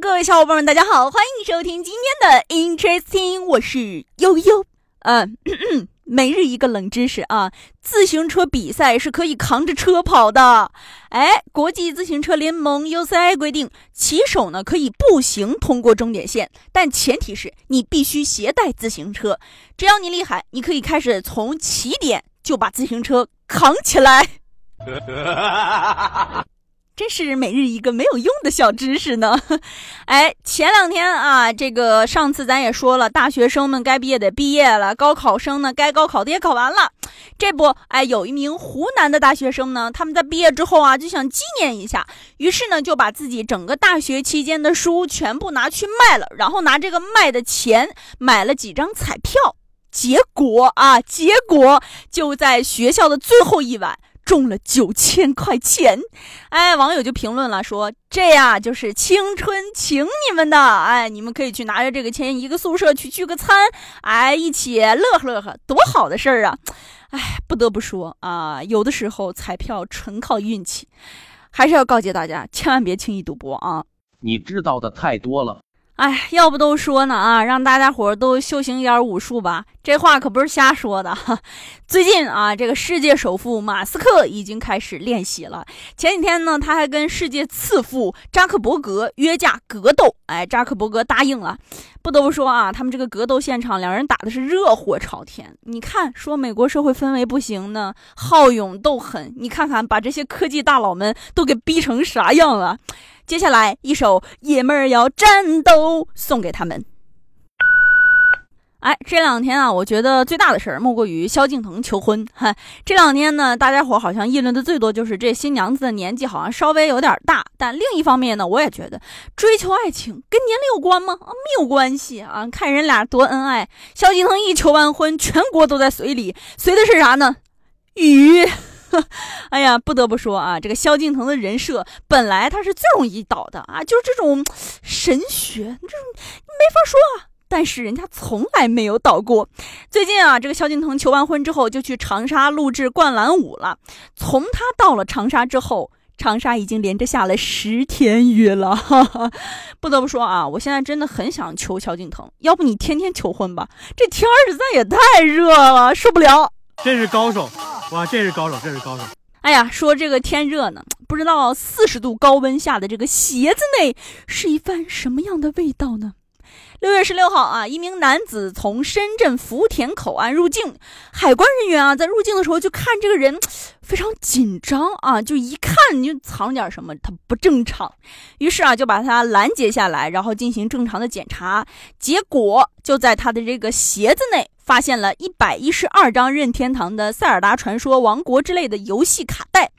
各位小伙伴们，大家好，欢迎收听今天的 Interesting，我是悠悠。嗯，每日一个冷知识啊，自行车比赛是可以扛着车跑的。哎，国际自行车联盟 UCI 规定，骑手呢可以步行通过终点线，但前提是你必须携带自行车。只要你厉害，你可以开始从起点就把自行车扛起来。真是每日一个没有用的小知识呢，哎，前两天啊，这个上次咱也说了，大学生们该毕业的毕业了，高考生呢该高考的也考完了，这不，哎，有一名湖南的大学生呢，他们在毕业之后啊，就想纪念一下，于是呢，就把自己整个大学期间的书全部拿去卖了，然后拿这个卖的钱买了几张彩票，结果啊，结果就在学校的最后一晚。中了九千块钱，哎，网友就评论了，说这呀就是青春请你们的，哎，你们可以去拿着这个钱，一个宿舍去聚个餐，哎，一起乐呵乐呵，多好的事儿啊！哎，不得不说啊，有的时候彩票纯靠运气，还是要告诫大家，千万别轻易赌博啊！你知道的太多了。哎，要不都说呢啊，让大家伙都修行一点武术吧。这话可不是瞎说的。最近啊，这个世界首富马斯克已经开始练习了。前几天呢，他还跟世界次富扎克伯格约架格斗。哎，扎克伯格答应了。不得不说啊，他们这个格斗现场，两人打的是热火朝天。你看，说美国社会氛围不行呢，好勇斗狠。你看看，把这些科技大佬们都给逼成啥样了。接下来一首《爷们儿要战斗》送给他们。哎，这两天啊，我觉得最大的事儿莫过于萧敬腾求婚。哈，这两天呢，大家伙好像议论的最多就是这新娘子的年纪好像稍微有点大。但另一方面呢，我也觉得追求爱情跟年龄有关吗？啊，没有关系啊，看人俩多恩爱。萧敬腾一求完婚，全国都在随礼，随的是啥呢？雨。哎呀，不得不说啊，这个萧敬腾的人设本来他是最容易倒的啊，就是这种神学，这种没法说啊。但是人家从来没有倒过。最近啊，这个萧敬腾求完婚之后，就去长沙录制《灌篮舞》了。从他到了长沙之后，长沙已经连着下了十天雨了。哈 哈不得不说啊，我现在真的很想求萧敬腾，要不你天天求婚吧？这天儿实在也太热了，受不了。真是高手。哇，这是高手，这是高手！哎呀，说这个天热呢，不知道四十度高温下的这个鞋子内是一番什么样的味道呢？六月十六号啊，一名男子从深圳福田口岸入境，海关人员啊在入境的时候就看这个人非常紧张啊，就一看就藏点什么，他不正常，于是啊就把他拦截下来，然后进行正常的检查，结果就在他的这个鞋子内。发现了一百一十二张任天堂的《塞尔达传说：王国》之类的游戏卡带，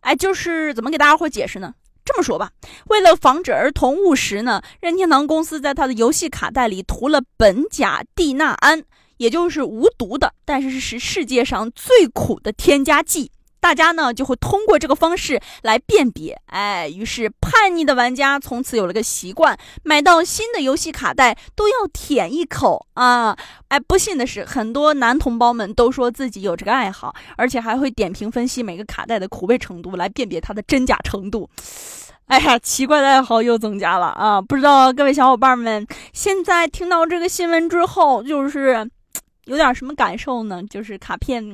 哎，就是怎么给大家伙解释呢？这么说吧，为了防止儿童误食呢，任天堂公司在他的游戏卡带里涂了苯甲地那胺，也就是无毒的，但是是世界上最苦的添加剂。大家呢就会通过这个方式来辨别，哎，于是叛逆的玩家从此有了个习惯，买到新的游戏卡带都要舔一口啊！哎，不幸的是，很多男同胞们都说自己有这个爱好，而且还会点评分析每个卡带的苦味程度，来辨别它的真假程度。哎呀，奇怪的爱好又增加了啊！不知道各位小伙伴们现在听到这个新闻之后，就是。有点什么感受呢？就是卡片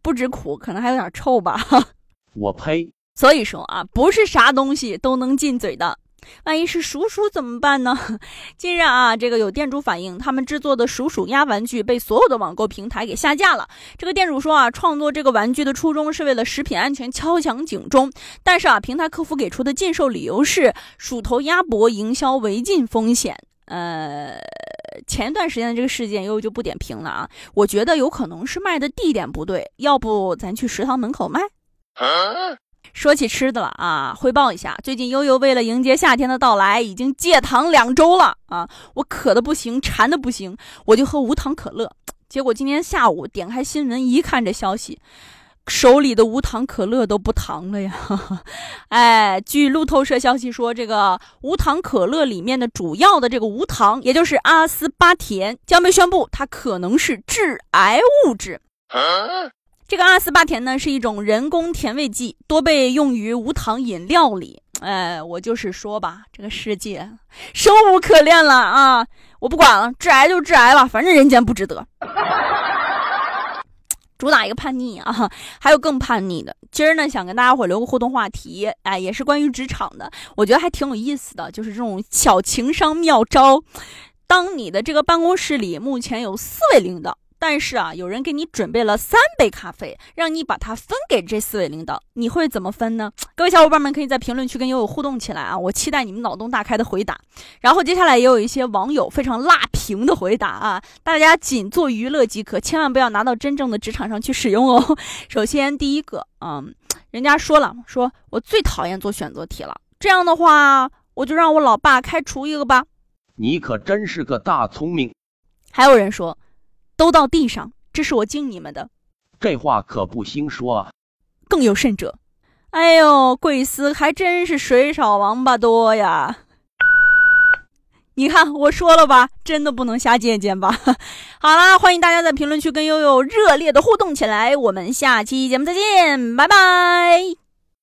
不止苦，可能还有点臭吧。我呸！所以说啊，不是啥东西都能进嘴的，万一是鼠鼠怎么办呢？近日啊，这个有店主反映，他们制作的鼠鼠鸭玩具被所有的网购平台给下架了。这个店主说啊，创作这个玩具的初衷是为了食品安全敲响警钟，但是啊，平台客服给出的禁售理由是鼠头鸭脖营销违禁风险。呃。前一段时间的这个事件，悠悠就不点评了啊。我觉得有可能是卖的地点不对，要不咱去食堂门口卖。说起吃的了啊，汇报一下，最近悠悠为了迎接夏天的到来，已经戒糖两周了啊。我渴的不行，馋的不行，我就喝无糖可乐。结果今天下午点开新闻一看，这消息。手里的无糖可乐都不糖了呀！哎，据路透社消息说，这个无糖可乐里面的主要的这个无糖，也就是阿斯巴甜，将被宣布它可能是致癌物质。这个阿斯巴甜呢，是一种人工甜味剂，多被用于无糖饮料里。哎，我就是说吧，这个世界生无可恋了啊！我不管了，致癌就致癌吧，反正人间不值得。主打一个叛逆啊，还有更叛逆的。今儿呢，想跟大家伙留个互动话题，哎，也是关于职场的，我觉得还挺有意思的，就是这种小情商妙招。当你的这个办公室里目前有四位领导。但是啊，有人给你准备了三杯咖啡，让你把它分给这四位领导，你会怎么分呢？各位小伙伴们可以在评论区跟悠悠互动起来啊，我期待你们脑洞大开的回答。然后接下来也有一些网友非常辣评的回答啊，大家仅做娱乐即可，千万不要拿到真正的职场上去使用哦。首先第一个，嗯，人家说了，说我最讨厌做选择题了，这样的话我就让我老爸开除一个吧。你可真是个大聪明。还有人说。都到地上，这是我敬你们的。这话可不兴说啊。更有甚者，哎呦，贵司还真是水少王八多呀！你看我说了吧，真的不能瞎借鉴吧？好啦，欢迎大家在评论区跟悠悠热烈的互动起来。我们下期节目再见，拜拜。